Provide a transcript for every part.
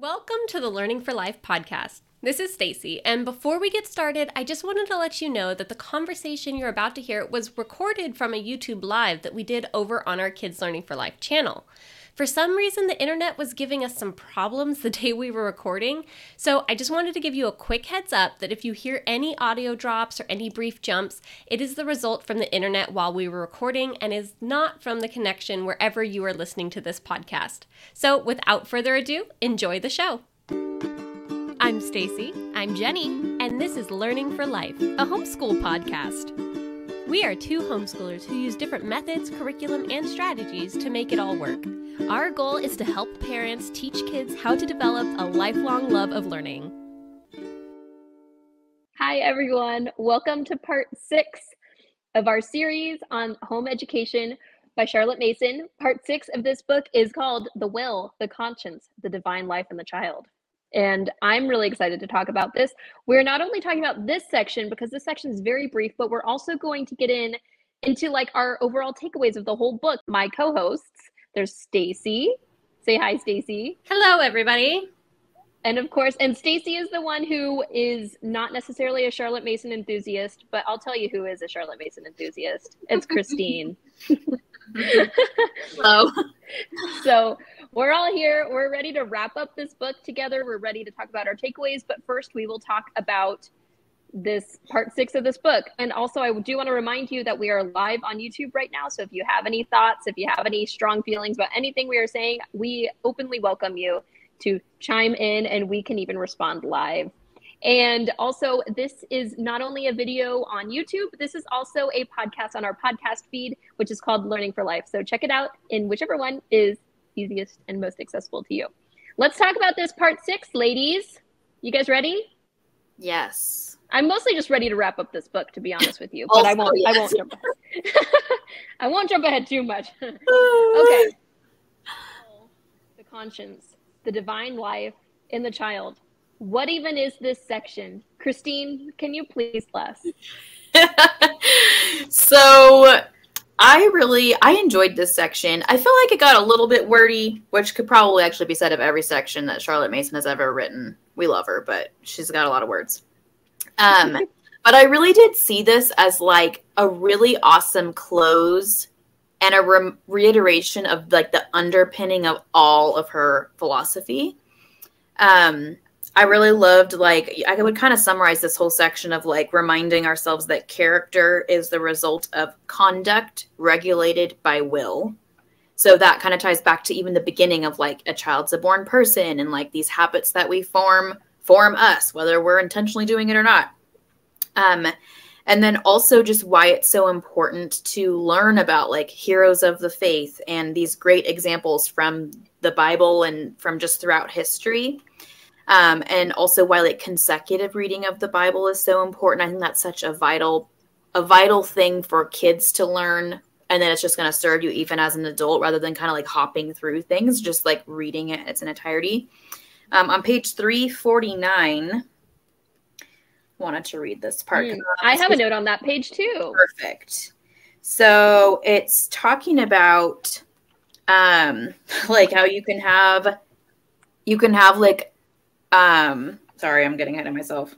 Welcome to the Learning for Life podcast. This is Stacy, and before we get started, I just wanted to let you know that the conversation you're about to hear was recorded from a YouTube live that we did over on our Kids Learning for Life channel. For some reason, the internet was giving us some problems the day we were recording, so I just wanted to give you a quick heads up that if you hear any audio drops or any brief jumps, it is the result from the internet while we were recording and is not from the connection wherever you are listening to this podcast. So, without further ado, enjoy the show. I'm Stacy, I'm Jenny, and this is Learning for Life, a homeschool podcast. We are two homeschoolers who use different methods, curriculum, and strategies to make it all work. Our goal is to help parents teach kids how to develop a lifelong love of learning. Hi, everyone. Welcome to part six of our series on home education by Charlotte Mason. Part six of this book is called The Will, the Conscience, the Divine Life, and the Child. And I'm really excited to talk about this. We're not only talking about this section because this section is very brief, but we're also going to get in into like our overall takeaways of the whole book. My co-hosts, there's Stacy. Say hi, Stacy. Hello, everybody. And of course, and Stacy is the one who is not necessarily a Charlotte Mason enthusiast, but I'll tell you who is a Charlotte Mason enthusiast. It's Christine. Hello. so we're all here. We're ready to wrap up this book together. We're ready to talk about our takeaways. But first, we will talk about this part six of this book. And also, I do want to remind you that we are live on YouTube right now. So if you have any thoughts, if you have any strong feelings about anything we are saying, we openly welcome you to chime in and we can even respond live. And also, this is not only a video on YouTube, this is also a podcast on our podcast feed, which is called Learning for Life. So check it out in whichever one is easiest and most accessible to you. Let's talk about this part six, ladies. You guys ready? Yes. I'm mostly just ready to wrap up this book, to be honest with you, but also, I oh, won't. Yes. I won't jump ahead. I won't jump ahead too much. okay. The conscience, the divine life in the child what even is this section? Christine, can you please bless? so I really I enjoyed this section. I feel like it got a little bit wordy, which could probably actually be said of every section that Charlotte Mason has ever written. We love her, but she's got a lot of words. Um, but I really did see this as like a really awesome close and a re- reiteration of like the underpinning of all of her philosophy. Um, I really loved like I would kind of summarize this whole section of like reminding ourselves that character is the result of conduct regulated by will. So that kind of ties back to even the beginning of like a child's a born person and like these habits that we form form us whether we're intentionally doing it or not. Um and then also just why it's so important to learn about like heroes of the faith and these great examples from the Bible and from just throughout history um, and also why like consecutive reading of the Bible is so important. I think that's such a vital a vital thing for kids to learn. And then it's just going to serve you even as an adult rather than kind of like hopping through things just like reading it its entirety. Um, on page 349 wanted to read this part. Mm, i have a note on that page too. Perfect. So it's talking about um like how you can have you can have like um, sorry, I'm getting ahead of myself.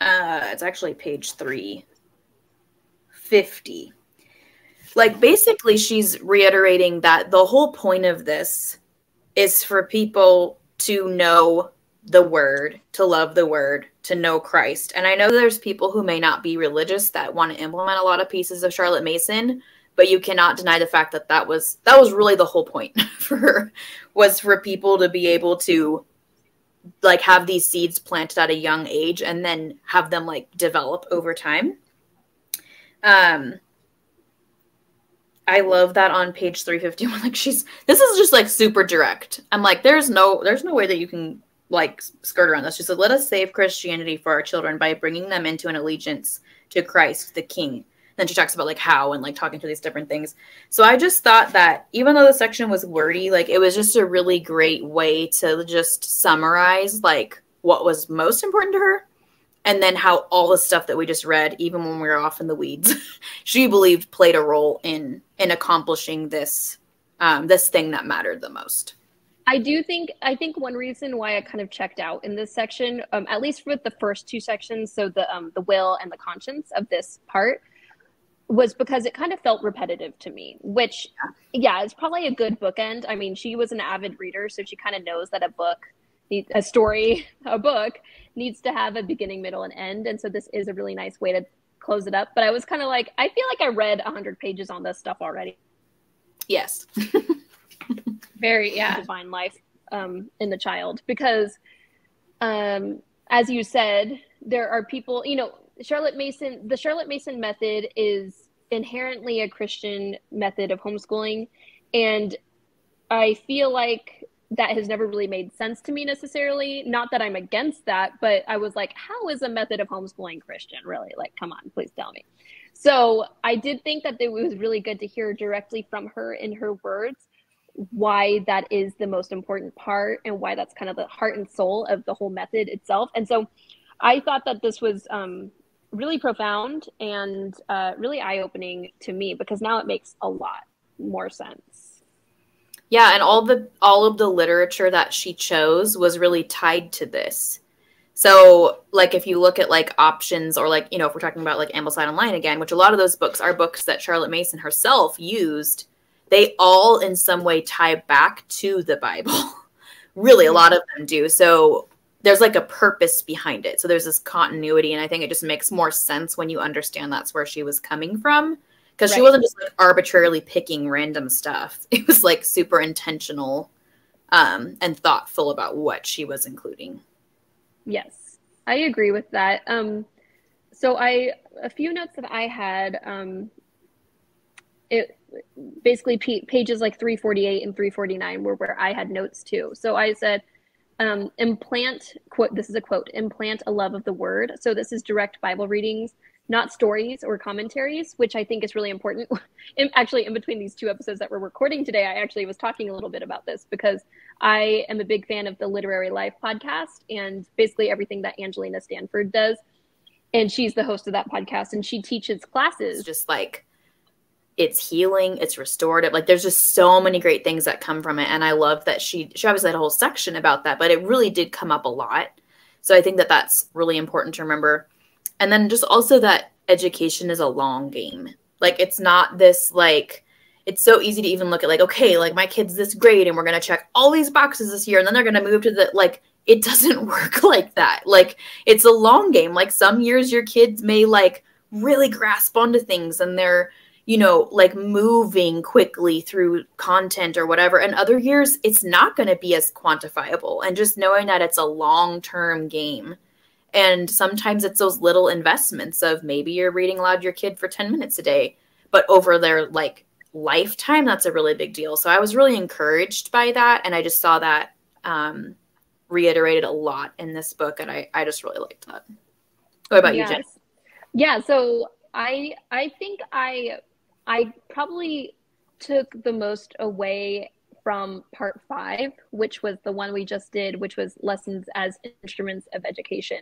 Uh, it's actually page 350. Like, basically, she's reiterating that the whole point of this is for people to know the word, to love the word, to know Christ. And I know there's people who may not be religious that want to implement a lot of pieces of Charlotte Mason, but you cannot deny the fact that that was that was really the whole point for her was for people to be able to like have these seeds planted at a young age and then have them like develop over time. Um I love that on page 351 like she's this is just like super direct. I'm like there's no there's no way that you can like skirt around this. She said let us save Christianity for our children by bringing them into an allegiance to Christ the king then she talks about like how and like talking to these different things. So I just thought that even though the section was wordy, like it was just a really great way to just summarize like what was most important to her and then how all the stuff that we just read even when we were off in the weeds she believed played a role in in accomplishing this um this thing that mattered the most I do think I think one reason why I kind of checked out in this section, um, at least with the first two sections, so the um, the will and the conscience of this part, was because it kind of felt repetitive to me. Which, yeah, it's probably a good bookend. I mean, she was an avid reader, so she kind of knows that a book, a story, a book needs to have a beginning, middle, and end, and so this is a really nice way to close it up. But I was kind of like, I feel like I read hundred pages on this stuff already. Yes. Very, yeah. Divine life um, in the child. Because, um, as you said, there are people, you know, Charlotte Mason, the Charlotte Mason method is inherently a Christian method of homeschooling. And I feel like that has never really made sense to me necessarily. Not that I'm against that, but I was like, how is a method of homeschooling Christian? Really? Like, come on, please tell me. So I did think that it was really good to hear directly from her in her words why that is the most important part and why that's kind of the heart and soul of the whole method itself. And so I thought that this was um, really profound and uh, really eye opening to me because now it makes a lot more sense. Yeah, and all the all of the literature that she chose was really tied to this. So, like, if you look at like options, or like, you know, if we're talking about like Ambleside Online again, which a lot of those books are books that Charlotte Mason herself used they all in some way tie back to the Bible. really, a lot of them do. So there's like a purpose behind it. So there's this continuity, and I think it just makes more sense when you understand that's where she was coming from. Because right. she wasn't just like arbitrarily picking random stuff. It was like super intentional um, and thoughtful about what she was including. Yes, I agree with that. Um, so I a few notes that I had. Um, it basically p- pages like 348 and 349 were where I had notes too. So I said, um, implant quote. This is a quote. Implant a love of the word. So this is direct Bible readings, not stories or commentaries, which I think is really important. in, actually, in between these two episodes that we're recording today, I actually was talking a little bit about this because I am a big fan of the Literary Life podcast and basically everything that Angelina Stanford does. And she's the host of that podcast, and she teaches classes. It's just like it's healing, it's restorative. Like there's just so many great things that come from it. And I love that she she obviously had a whole section about that, but it really did come up a lot. So I think that that's really important to remember. And then just also that education is a long game. Like it's not this like it's so easy to even look at like okay, like my kid's this grade and we're going to check all these boxes this year and then they're going to move to the like it doesn't work like that. Like it's a long game. Like some years your kids may like really grasp onto things and they're you know, like moving quickly through content or whatever. And other years, it's not going to be as quantifiable. And just knowing that it's a long term game. And sometimes it's those little investments of maybe you're reading aloud your kid for 10 minutes a day, but over their like lifetime, that's a really big deal. So I was really encouraged by that. And I just saw that um, reiterated a lot in this book. And I, I just really liked that. What about yes. you, Jen? Yeah. So I, I think I I probably took the most away from part five, which was the one we just did, which was lessons as instruments of education.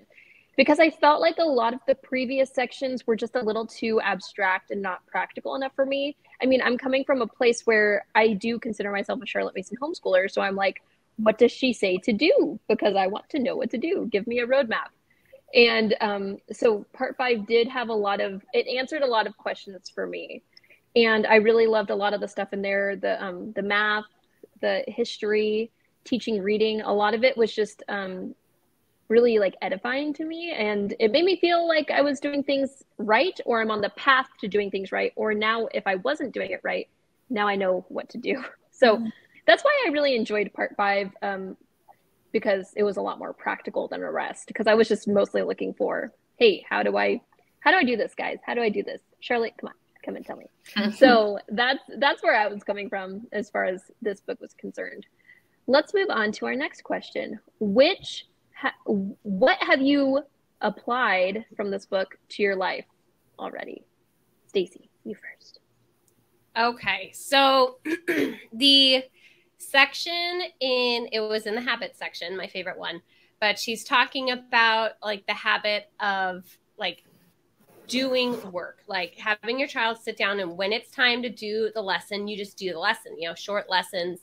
Because I felt like a lot of the previous sections were just a little too abstract and not practical enough for me. I mean, I'm coming from a place where I do consider myself a Charlotte Mason homeschooler. So I'm like, what does she say to do? Because I want to know what to do. Give me a roadmap. And um, so part five did have a lot of, it answered a lot of questions for me and I really loved a lot of the stuff in there the um, the math, the history, teaching reading. A lot of it was just um, really like edifying to me, and it made me feel like I was doing things right, or I'm on the path to doing things right, or now if I wasn't doing it right, now I know what to do. So mm-hmm. that's why I really enjoyed part five. Um, because it was a lot more practical than the rest because i was just mostly looking for hey how do i how do i do this guys how do i do this charlotte come on come and tell me. so that's that's where I was coming from as far as this book was concerned. Let's move on to our next question. Which ha- what have you applied from this book to your life already? Stacy, you first. Okay. So the section in it was in the habit section, my favorite one, but she's talking about like the habit of like doing work, like having your child sit down and when it's time to do the lesson, you just do the lesson, you know, short lessons,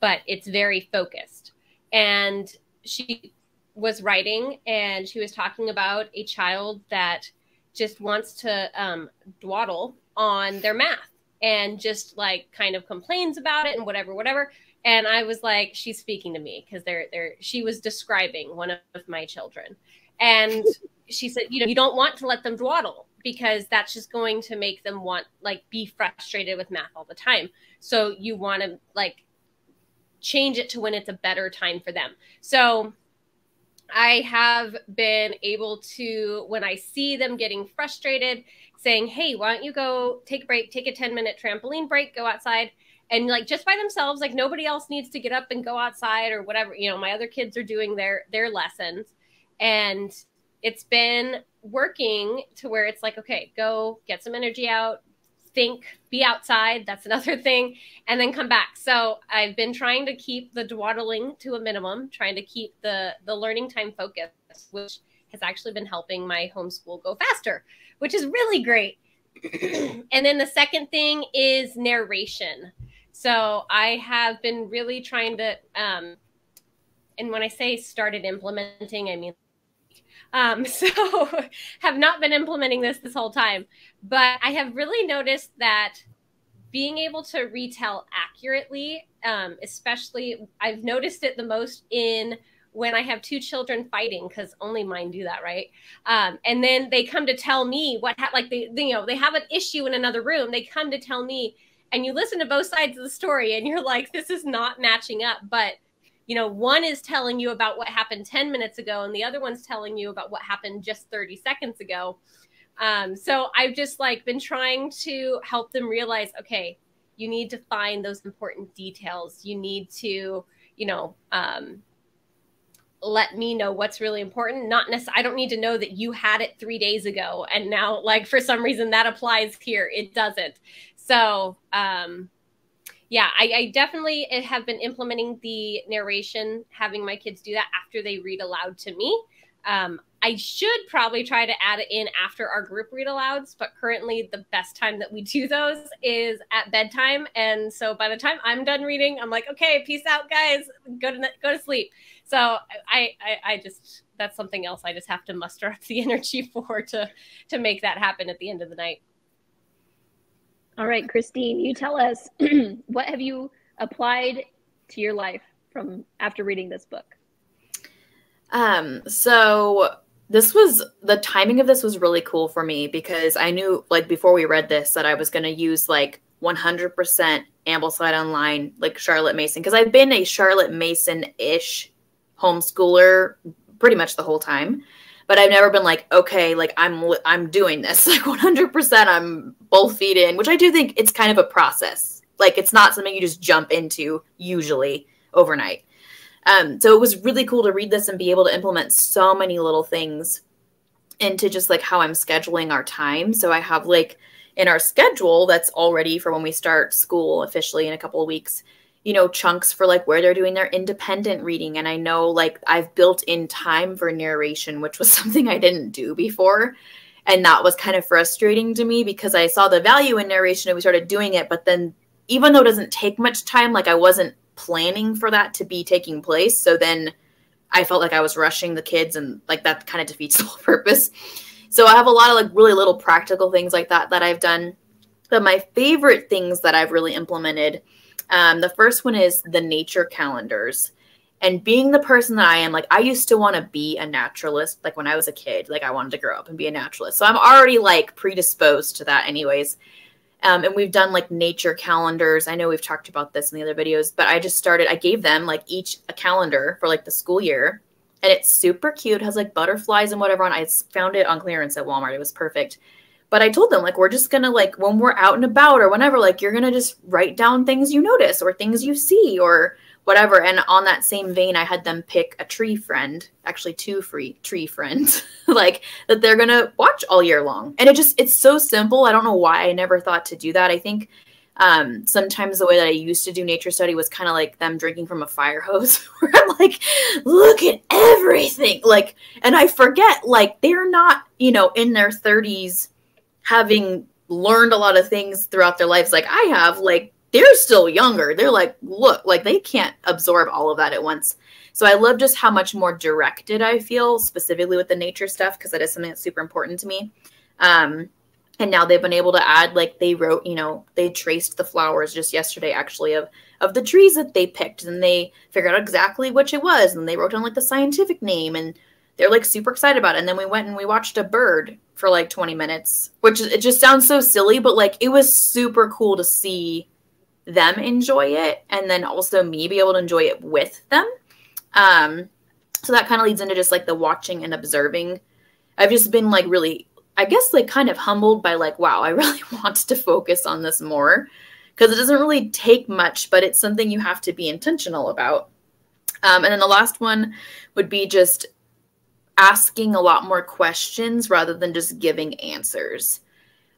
but it's very focused. And she was writing and she was talking about a child that just wants to um, dawdle on their math and just like kind of complains about it and whatever, whatever. And I was like, she's speaking to me because they're they're she was describing one of my children. And she said, you know, you don't want to let them dawdle because that's just going to make them want like be frustrated with math all the time. So you want to like change it to when it's a better time for them. So I have been able to, when I see them getting frustrated, saying, Hey, why don't you go take a break, take a 10 minute trampoline break, go outside. And like just by themselves, like nobody else needs to get up and go outside or whatever. You know, my other kids are doing their their lessons. And it's been working to where it's like, okay, go get some energy out, think, be outside. That's another thing. And then come back. So I've been trying to keep the dawdling to a minimum, trying to keep the, the learning time focused, which has actually been helping my homeschool go faster, which is really great. and then the second thing is narration. So I have been really trying to, um, and when I say started implementing, I mean um, so have not been implementing this this whole time, but I have really noticed that being able to retell accurately, um, especially I've noticed it the most in when I have two children fighting because only mine do that, right? Um, and then they come to tell me what, ha- like they, they, you know, they have an issue in another room. They come to tell me, and you listen to both sides of the story, and you're like, this is not matching up, but you know, one is telling you about what happened 10 minutes ago and the other one's telling you about what happened just 30 seconds ago. Um, so I've just like been trying to help them realize, okay, you need to find those important details. You need to, you know, um, let me know what's really important. Not necessarily, I don't need to know that you had it three days ago and now, like, for some reason that applies here. It doesn't. So, um, yeah, I, I, definitely have been implementing the narration, having my kids do that after they read aloud to me. Um, I should probably try to add it in after our group read alouds, but currently the best time that we do those is at bedtime. And so by the time I'm done reading, I'm like, okay, peace out, guys, go to go to sleep. So I, I, I just that's something else I just have to muster up the energy for to to make that happen at the end of the night. All right, Christine, you tell us what have you applied to your life from after reading this book? Um, so this was the timing of this was really cool for me because I knew like before we read this that I was going to use like 100% Ambleside Online like Charlotte Mason because I've been a Charlotte Mason ish homeschooler pretty much the whole time but I've never been like, okay, like I'm I'm doing this like 100%. I'm both feet in, which I do think it's kind of a process. Like it's not something you just jump into usually overnight. Um, so it was really cool to read this and be able to implement so many little things into just like how I'm scheduling our time. So I have like in our schedule that's already for when we start school officially in a couple of weeks you know chunks for like where they're doing their independent reading and i know like i've built in time for narration which was something i didn't do before and that was kind of frustrating to me because i saw the value in narration and we started doing it but then even though it doesn't take much time like i wasn't planning for that to be taking place. So then i felt like i was rushing the kids and like that kind of defeats the whole purpose. So i have a lot of like really little practical things like that that i've done. But my favorite things that i've really implemented um, the first one is the nature calendars. And being the person that I am, like I used to want to be a naturalist, like when I was a kid, like I wanted to grow up and be a naturalist. So I'm already like predisposed to that, anyways. Um, and we've done like nature calendars. I know we've talked about this in the other videos, but I just started, I gave them like each a calendar for like the school year. And it's super cute, has like butterflies and whatever on. I found it on clearance at Walmart. It was perfect. But I told them, like, we're just gonna, like, when we're out and about or whenever, like, you're gonna just write down things you notice or things you see or whatever. And on that same vein, I had them pick a tree friend, actually, two free tree friends, like, that they're gonna watch all year long. And it just, it's so simple. I don't know why I never thought to do that. I think um, sometimes the way that I used to do nature study was kind of like them drinking from a fire hose, where I'm like, look at everything. Like, and I forget, like, they're not, you know, in their 30s having learned a lot of things throughout their lives like I have, like they're still younger. They're like, look, like they can't absorb all of that at once. So I love just how much more directed I feel, specifically with the nature stuff, because that is something that's super important to me. Um, and now they've been able to add, like they wrote, you know, they traced the flowers just yesterday, actually, of of the trees that they picked, and they figured out exactly which it was, and they wrote down like the scientific name, and they're like super excited about it. And then we went and we watched a bird for like 20 minutes, which it just sounds so silly, but like it was super cool to see them enjoy it and then also me be able to enjoy it with them. Um, so that kind of leads into just like the watching and observing. I've just been like really, I guess, like kind of humbled by like, wow, I really want to focus on this more because it doesn't really take much, but it's something you have to be intentional about. Um, and then the last one would be just asking a lot more questions rather than just giving answers.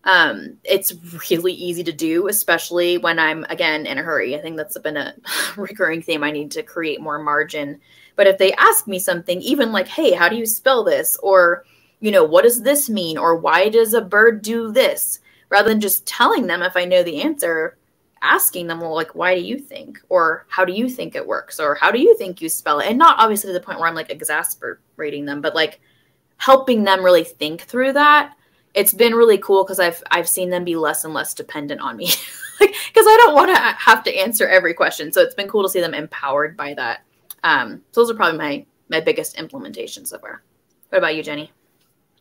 Um, it's really easy to do, especially when I'm again in a hurry. I think that's been a recurring theme. I need to create more margin. But if they ask me something, even like, hey, how do you spell this? Or, you know, what does this mean? Or why does a bird do this? Rather than just telling them if I know the answer, asking them, well, like, why do you think? Or how do you think it works? Or how do you think you spell it? And not obviously to the point where I'm like exasperating them, but like helping them really think through that. It's been really cool because I've I've seen them be less and less dependent on me. because I don't want to have to answer every question. So it's been cool to see them empowered by that. Um, so those are probably my my biggest implementations so far. What about you, Jenny?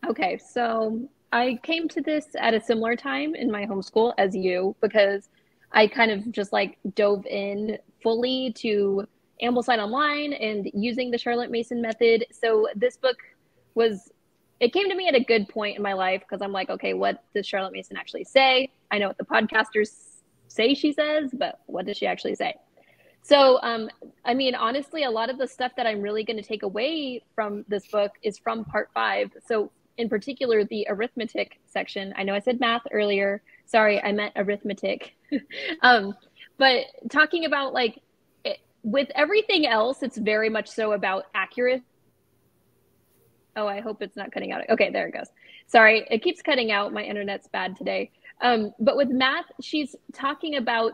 Okay, so I came to this at a similar time in my homeschool as you because I kind of just like dove in fully to Ambleside Online and using the Charlotte Mason method. So this book was it came to me at a good point in my life because I'm like, okay, what does Charlotte Mason actually say? I know what the podcasters say she says, but what does she actually say? So, um, I mean, honestly, a lot of the stuff that I'm really going to take away from this book is from part five. So, in particular, the arithmetic section. I know I said math earlier. Sorry, I meant arithmetic. um, but talking about like it, with everything else, it's very much so about accurate. Oh, I hope it's not cutting out. Okay, there it goes. Sorry, it keeps cutting out. My internet's bad today. Um, but with math, she's talking about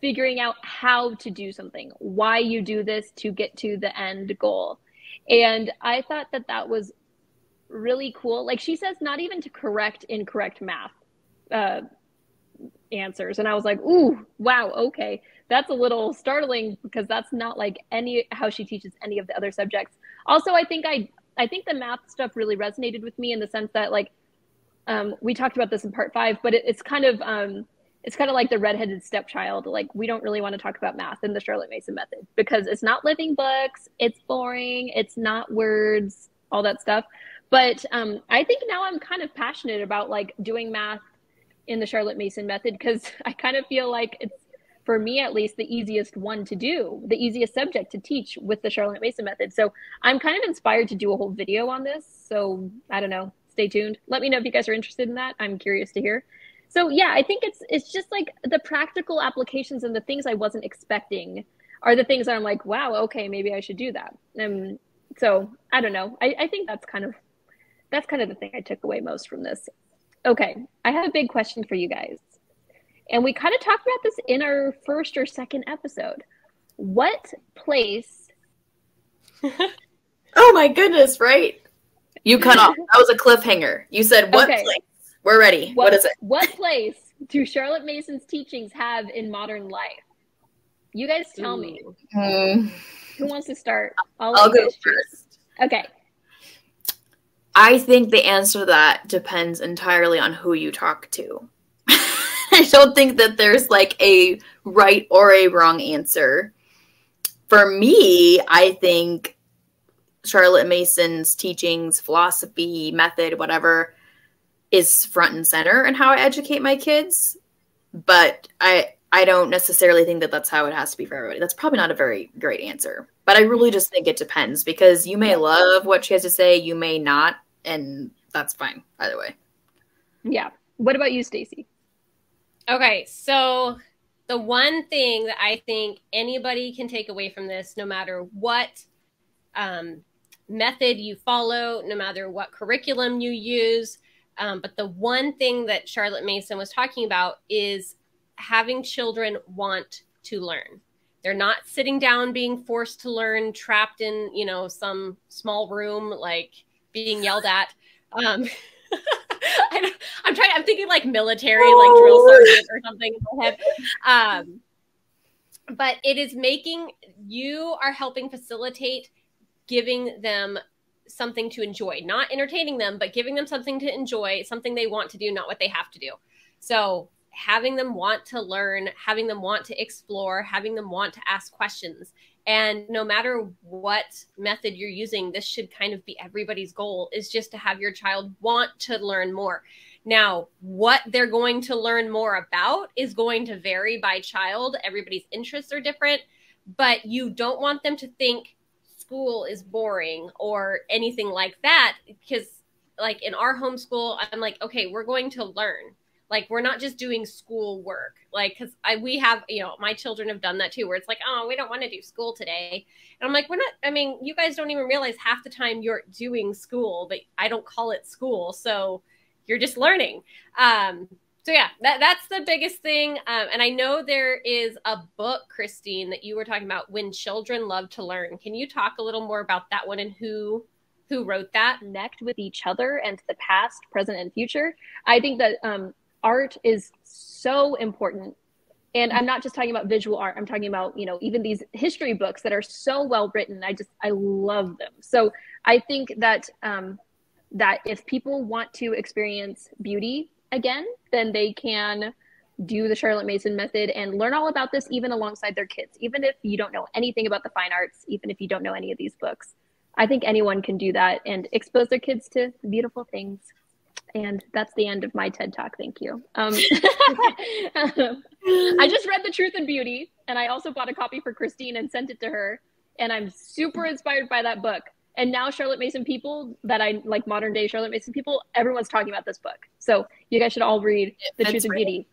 figuring out how to do something, why you do this to get to the end goal. And I thought that that was really cool. Like she says, not even to correct incorrect math uh, answers. And I was like, ooh, wow, okay. That's a little startling because that's not like any how she teaches any of the other subjects. Also, I think I I think the math stuff really resonated with me in the sense that like um, we talked about this in part five, but it, it's kind of um, it's kind of like the redheaded stepchild. Like we don't really want to talk about math in the Charlotte Mason method because it's not living books, it's boring, it's not words, all that stuff. But um, I think now I'm kind of passionate about like doing math in the Charlotte Mason method because I kind of feel like it's for me at least the easiest one to do, the easiest subject to teach with the Charlotte Mason method. So I'm kind of inspired to do a whole video on this. So I don't know, stay tuned. Let me know if you guys are interested in that. I'm curious to hear. So yeah, I think it's it's just like the practical applications and the things I wasn't expecting are the things that I'm like, wow, okay, maybe I should do that. And so I don't know. I, I think that's kind of that's kind of the thing I took away most from this. Okay, I have a big question for you guys. And we kind of talked about this in our first or second episode. What place? oh my goodness, right? You cut off. That was a cliffhanger. You said what okay. place? We're ready. What, what is it? What place do Charlotte Mason's teachings have in modern life? You guys tell Ooh. me. Mm. Who wants to start? I'll, I'll go first. Okay. I think the answer to that depends entirely on who you talk to. I don't think that there's like a right or a wrong answer. For me, I think Charlotte Mason's teachings, philosophy, method, whatever, is front and center in how I educate my kids. But I I don't necessarily think that that's how it has to be for everybody. That's probably not a very great answer. But I really just think it depends because you may love what she has to say, you may not and that's fine either way. Yeah. What about you, Stacy? Okay, so the one thing that I think anybody can take away from this, no matter what um, method you follow, no matter what curriculum you use, um, but the one thing that Charlotte Mason was talking about is having children want to learn. They're not sitting down being forced to learn, trapped in, you know, some small room, like being yelled at. Um, I am trying, I'm thinking like military, oh. like drill sergeant or something. Um, but it is making you are helping facilitate giving them something to enjoy, not entertaining them, but giving them something to enjoy, something they want to do, not what they have to do. So having them want to learn, having them want to explore, having them want to ask questions. And no matter what method you're using, this should kind of be everybody's goal is just to have your child want to learn more. Now, what they're going to learn more about is going to vary by child. Everybody's interests are different, but you don't want them to think school is boring or anything like that because like in our homeschool i'm like okay we're going to learn like we're not just doing school work like because i we have you know my children have done that too where it's like oh we don't want to do school today and i'm like we're not i mean you guys don't even realize half the time you're doing school but i don't call it school so you're just learning um so yeah, that that's the biggest thing. Um, and I know there is a book, Christine, that you were talking about when children love to learn. Can you talk a little more about that one and who who wrote that? Connect with each other and the past, present, and future. I think that um, art is so important. And I'm not just talking about visual art. I'm talking about, you know, even these history books that are so well written. I just, I love them. So I think that, um, that if people want to experience beauty again, then they can do the Charlotte Mason method and learn all about this even alongside their kids. Even if you don't know anything about the fine arts, even if you don't know any of these books, I think anyone can do that and expose their kids to beautiful things. And that's the end of my TED talk. Thank you. Um, I just read The Truth and Beauty, and I also bought a copy for Christine and sent it to her. And I'm super inspired by that book and now Charlotte Mason people that I like modern day Charlotte Mason people, everyone's talking about this book. So you guys should all read The Truth and Beauty.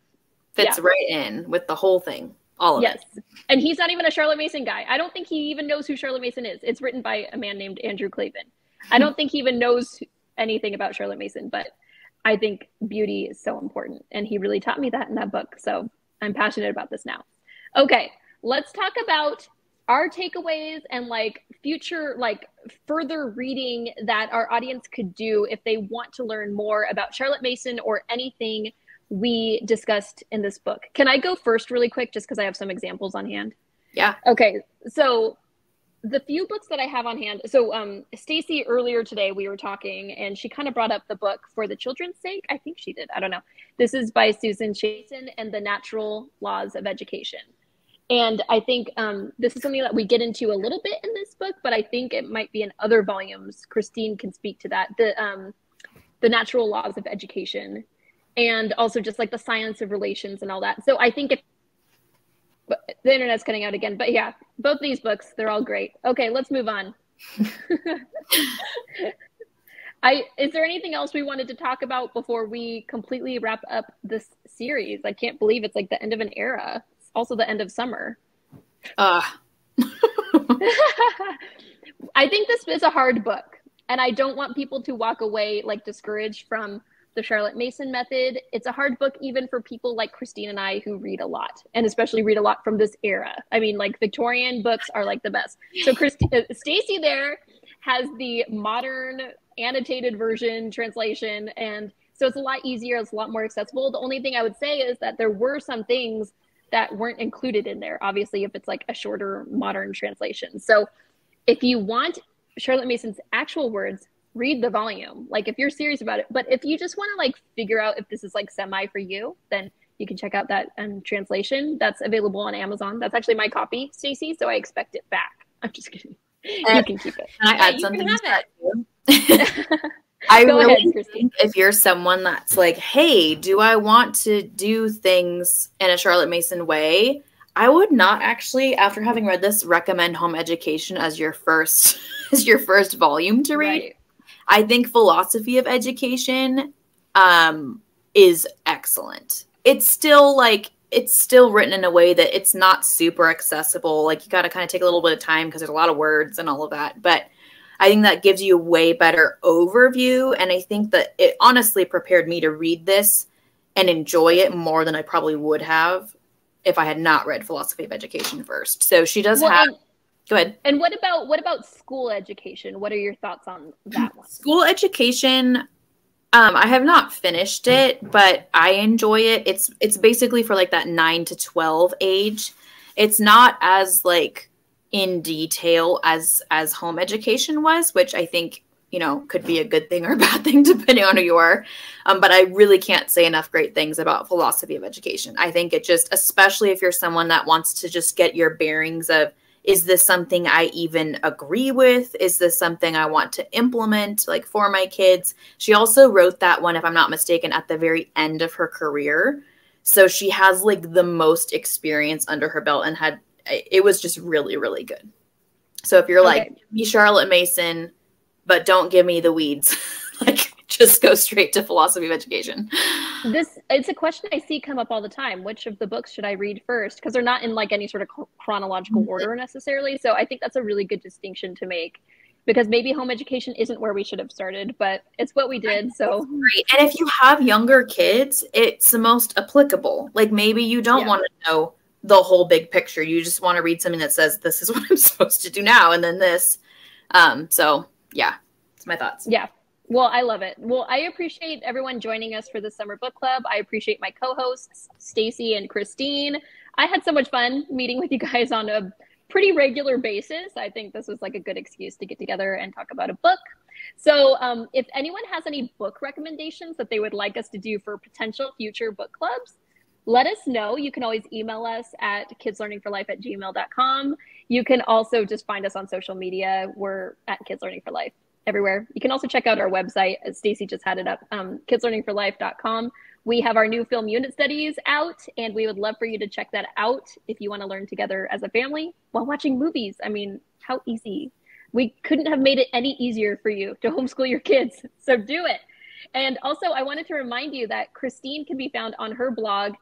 Fits yeah. right in with the whole thing. All of it. yes. it. And he's not even a Charlotte Mason guy. I don't think he even knows who Charlotte Mason is. It's written by a man named Andrew Klavan. I don't think he even knows anything about Charlotte Mason, but I think beauty is so important. And he really taught me that in that book. So I'm passionate about this now. Okay, let's talk about our takeaways and like future like further reading that our audience could do if they want to learn more about Charlotte Mason or anything we discussed in this book. Can I go first really quick just because I have some examples on hand? Yeah. Okay. So the few books that I have on hand. So um Stacy earlier today we were talking and she kind of brought up the book for the children's sake. I think she did. I don't know. This is by Susan Shason and the Natural Laws of Education. And I think um, this is something that we get into a little bit in this book, but I think it might be in other volumes. Christine can speak to that. The um, the natural laws of education, and also just like the science of relations and all that. So I think if the internet's cutting out again, but yeah, both these books they're all great. Okay, let's move on. I is there anything else we wanted to talk about before we completely wrap up this series? I can't believe it's like the end of an era also the end of summer. Uh. I think this is a hard book, and I don't want people to walk away like discouraged from the Charlotte Mason method. It's a hard book even for people like Christine and I who read a lot, and especially read a lot from this era. I mean, like Victorian books are like the best. So Christine, uh, Stacy there has the modern annotated version translation, and so it's a lot easier. It's a lot more accessible. The only thing I would say is that there were some things that weren't included in there, obviously, if it's like a shorter modern translation. So if you want Charlotte Mason's actual words, read the volume. Like if you're serious about it. But if you just want to like figure out if this is like semi for you, then you can check out that um, translation that's available on Amazon. That's actually my copy, Stacy. So I expect it back. I'm just kidding. you can keep it. Can I add yeah, something? I Go really ahead, think if you're someone that's like, hey, do I want to do things in a Charlotte Mason way? I would not actually, after having read this, recommend home education as your first as your first volume to read. Right. I think philosophy of education um, is excellent. It's still like it's still written in a way that it's not super accessible. Like you got to kind of take a little bit of time because there's a lot of words and all of that. But I think that gives you a way better overview. And I think that it honestly prepared me to read this and enjoy it more than I probably would have if I had not read Philosophy of Education first. So she does well, have. Go ahead. And what about what about school education? What are your thoughts on that one? School education. Um, I have not finished it, but I enjoy it. It's it's basically for like that nine to twelve age. It's not as like in detail as as home education was, which I think you know could be a good thing or a bad thing depending on who you are. Um, but I really can't say enough great things about philosophy of education. I think it just, especially if you're someone that wants to just get your bearings of is this something I even agree with? Is this something I want to implement like for my kids? She also wrote that one, if I'm not mistaken, at the very end of her career. So she has like the most experience under her belt and had it was just really, really good. So if you're okay. like, be Charlotte Mason, but don't give me the weeds, like just go straight to philosophy of education. This it's a question I see come up all the time. Which of the books should I read first? Because they're not in like any sort of chronological mm-hmm. order necessarily. So I think that's a really good distinction to make because maybe home education isn't where we should have started, but it's what we did. So great. And if you have younger kids, it's the most applicable. Like maybe you don't yeah. want to know the whole big picture. You just want to read something that says this is what I'm supposed to do now and then this. Um, so yeah, it's my thoughts. Yeah. Well, I love it. Well, I appreciate everyone joining us for the summer book club. I appreciate my co-hosts, Stacy and Christine. I had so much fun meeting with you guys on a pretty regular basis. I think this was like a good excuse to get together and talk about a book. So, um, if anyone has any book recommendations that they would like us to do for potential future book clubs, let us know. You can always email us at kidslearningforlife at gmail.com. You can also just find us on social media. We're at Kids Learning for Life everywhere. You can also check out our website. Stacy just had it up, um, kidslearningforlife.com. We have our new film unit studies out, and we would love for you to check that out if you want to learn together as a family while watching movies. I mean, how easy. We couldn't have made it any easier for you to homeschool your kids. So do it. And also, I wanted to remind you that Christine can be found on her blog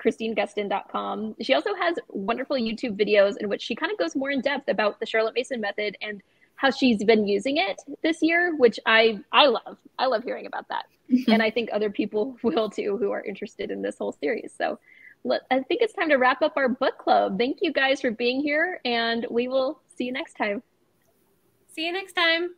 christinegustin.com. She also has wonderful YouTube videos in which she kind of goes more in depth about the Charlotte Mason method and how she's been using it this year, which I I love. I love hearing about that. Mm-hmm. And I think other people will too who are interested in this whole series. So let, I think it's time to wrap up our book club. Thank you guys for being here and we will see you next time. See you next time.